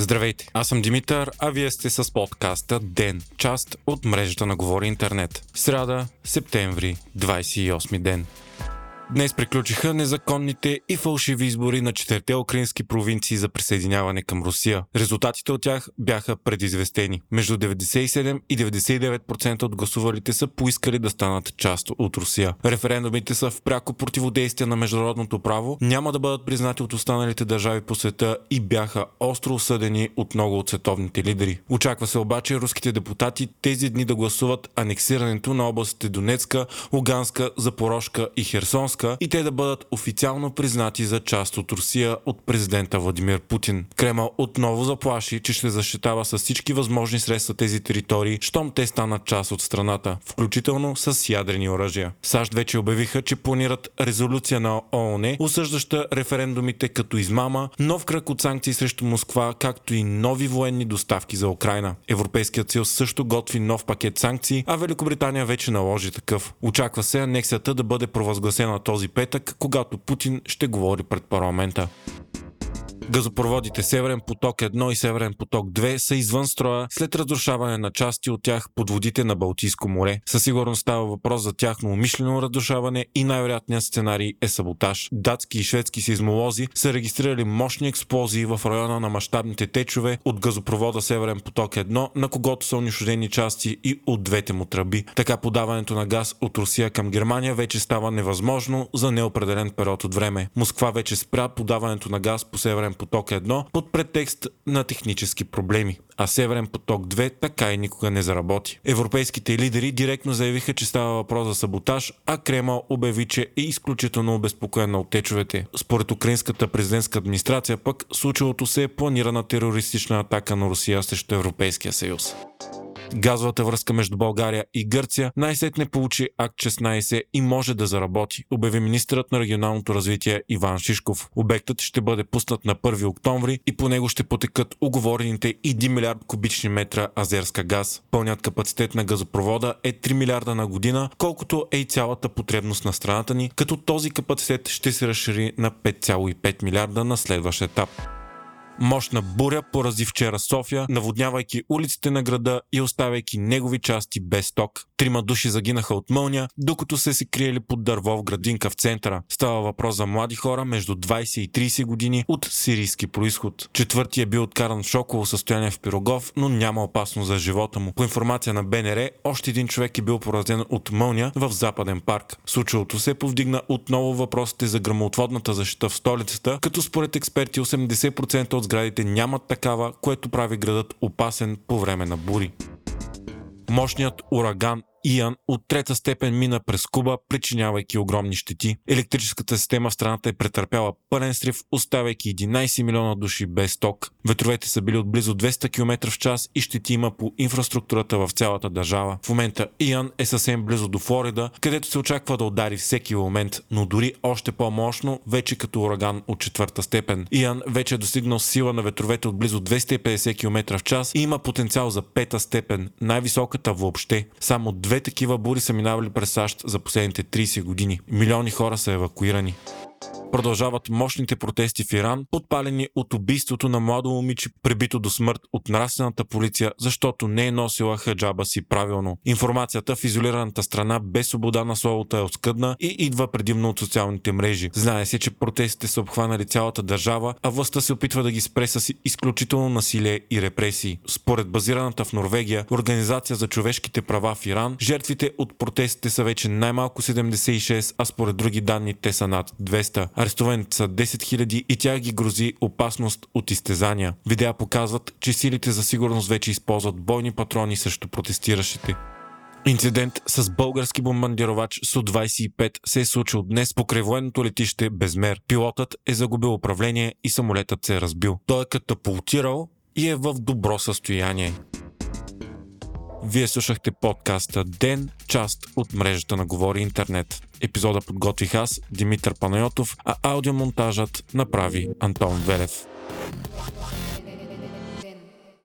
Здравейте, аз съм Димитър, а вие сте с подкаста ДЕН, част от мрежата на Говори Интернет. Сряда, септември, 28 ден. Днес приключиха незаконните и фалшиви избори на четирите украински провинции за присъединяване към Русия. Резултатите от тях бяха предизвестени. Между 97 и 99% от гласувалите са поискали да станат част от Русия. Референдумите са в пряко противодействие на международното право, няма да бъдат признати от останалите държави по света и бяха остро осъдени от много от световните лидери. Очаква се обаче руските депутати тези дни да гласуват анексирането на областите Донецка, Луганска, Запорожка и Херсонска Курска и те да бъдат официално признати за част от Русия от президента Владимир Путин. Кремъл отново заплаши, че ще защитава с всички възможни средства тези територии, щом те станат част от страната, включително с ядрени оръжия. САЩ вече обявиха, че планират резолюция на ООН, осъждаща референдумите като измама, нов кръг от санкции срещу Москва, както и нови военни доставки за Украина. Европейският съюз също готви нов пакет санкции, а Великобритания вече наложи такъв. Очаква се анексията да бъде провъзгласена този петък, когато Путин ще говори пред парламента. Газопроводите Северен поток 1 и Северен поток 2 са извън строя след разрушаване на части от тях под водите на Балтийско море. Със сигурност става въпрос за тяхно умишлено разрушаване и най-вероятният сценарий е саботаж. Датски и шведски сейзмолози са регистрирали мощни експлозии в района на мащабните течове от газопровода Северен поток 1, на когото са унищожени части и от двете му тръби. Така подаването на газ от Русия към Германия вече става невъзможно за неопределен период от време. Москва вече спря подаването на газ по Северен поток 1 под претекст на технически проблеми, а Северен поток 2 така и никога не заработи. Европейските лидери директно заявиха, че става въпрос за саботаж, а Кремъл обяви, че е изключително обезпокоена от течовете. Според украинската президентска администрация пък случилото се е планирана терористична атака на Русия срещу Европейския съюз газовата връзка между България и Гърция най-сетне получи акт 16 и може да заработи, обяви министърът на регионалното развитие Иван Шишков. Обектът ще бъде пуснат на 1 октомври и по него ще потекат уговорените 1 милиард кубични метра азерска газ. Пълният капацитет на газопровода е 3 милиарда на година, колкото е и цялата потребност на страната ни, като този капацитет ще се разшири на 5,5 милиарда на следващ етап. Мощна буря порази вчера София, наводнявайки улиците на града и оставяйки негови части без ток. Трима души загинаха от мълня, докато се се криели под дърво в градинка в центъра. Става въпрос за млади хора между 20 и 30 години от сирийски происход. Четвъртият е бил откаран в шоково състояние в Пирогов, но няма опасност за живота му. По информация на БНР, още един човек е бил поразен от мълня в Западен парк. Случилото се повдигна отново въпросите за грамотводната защита в столицата, като според експерти 80% от сградите нямат такава, което прави градът опасен по време на бури. Мощният ураганИян от трета степен мина през Куба, причинявайки огромни щети. Електрическата система в страната е претърпяла пълен срив, оставяйки 11 милиона души без ток. Ветровете са били от близо 200 км в час и щети има по инфраструктурата в цялата държава. В моментаИян е съвсем близо до Флорида, където се очаква да удари всеки момент, но дори още по-мощно, вече като ураган от четвърта степен.Иян вече е достигнал сила на ветровете от близо 250 км в час и има потенциал за пета степен, най-високата въобще. Само Две такива бури са минавали през САЩ за последните 30 години. Милиони хора са евакуирани. Продължават мощните протести в Иран, подпалени от убийството на младо момиче, пребито до смърт от нравствената полиция, защото не е носила хаджаба си правилно. Информацията в изолираната страна без свобода на словото е оскъдна и идва предимно от социалните мрежи. Знае се, че протестите са обхванали цялата държава, а властта се опитва да ги спре с изключително насилие и репресии. Според базираната в Норвегия Организация за човешките права в Иран, жертвите от протестите са вече най-малко 76, а според други данни те са над 200. Арестуваните са 10 000 и тя ги грози опасност от изтезания. Видеа показват, че силите за сигурност вече използват бойни патрони срещу протестиращите. Инцидент с български бомбардировач Су-25 се е случил днес покрай военното летище Безмер. Пилотът е загубил управление и самолетът се е разбил. Той е катапултирал и е в добро състояние. Вие слушахте подкаста Ден, част от мрежата на Говори Интернет. Епизода подготвих аз, Димитър Панайотов, а аудиомонтажът направи Антон Велев.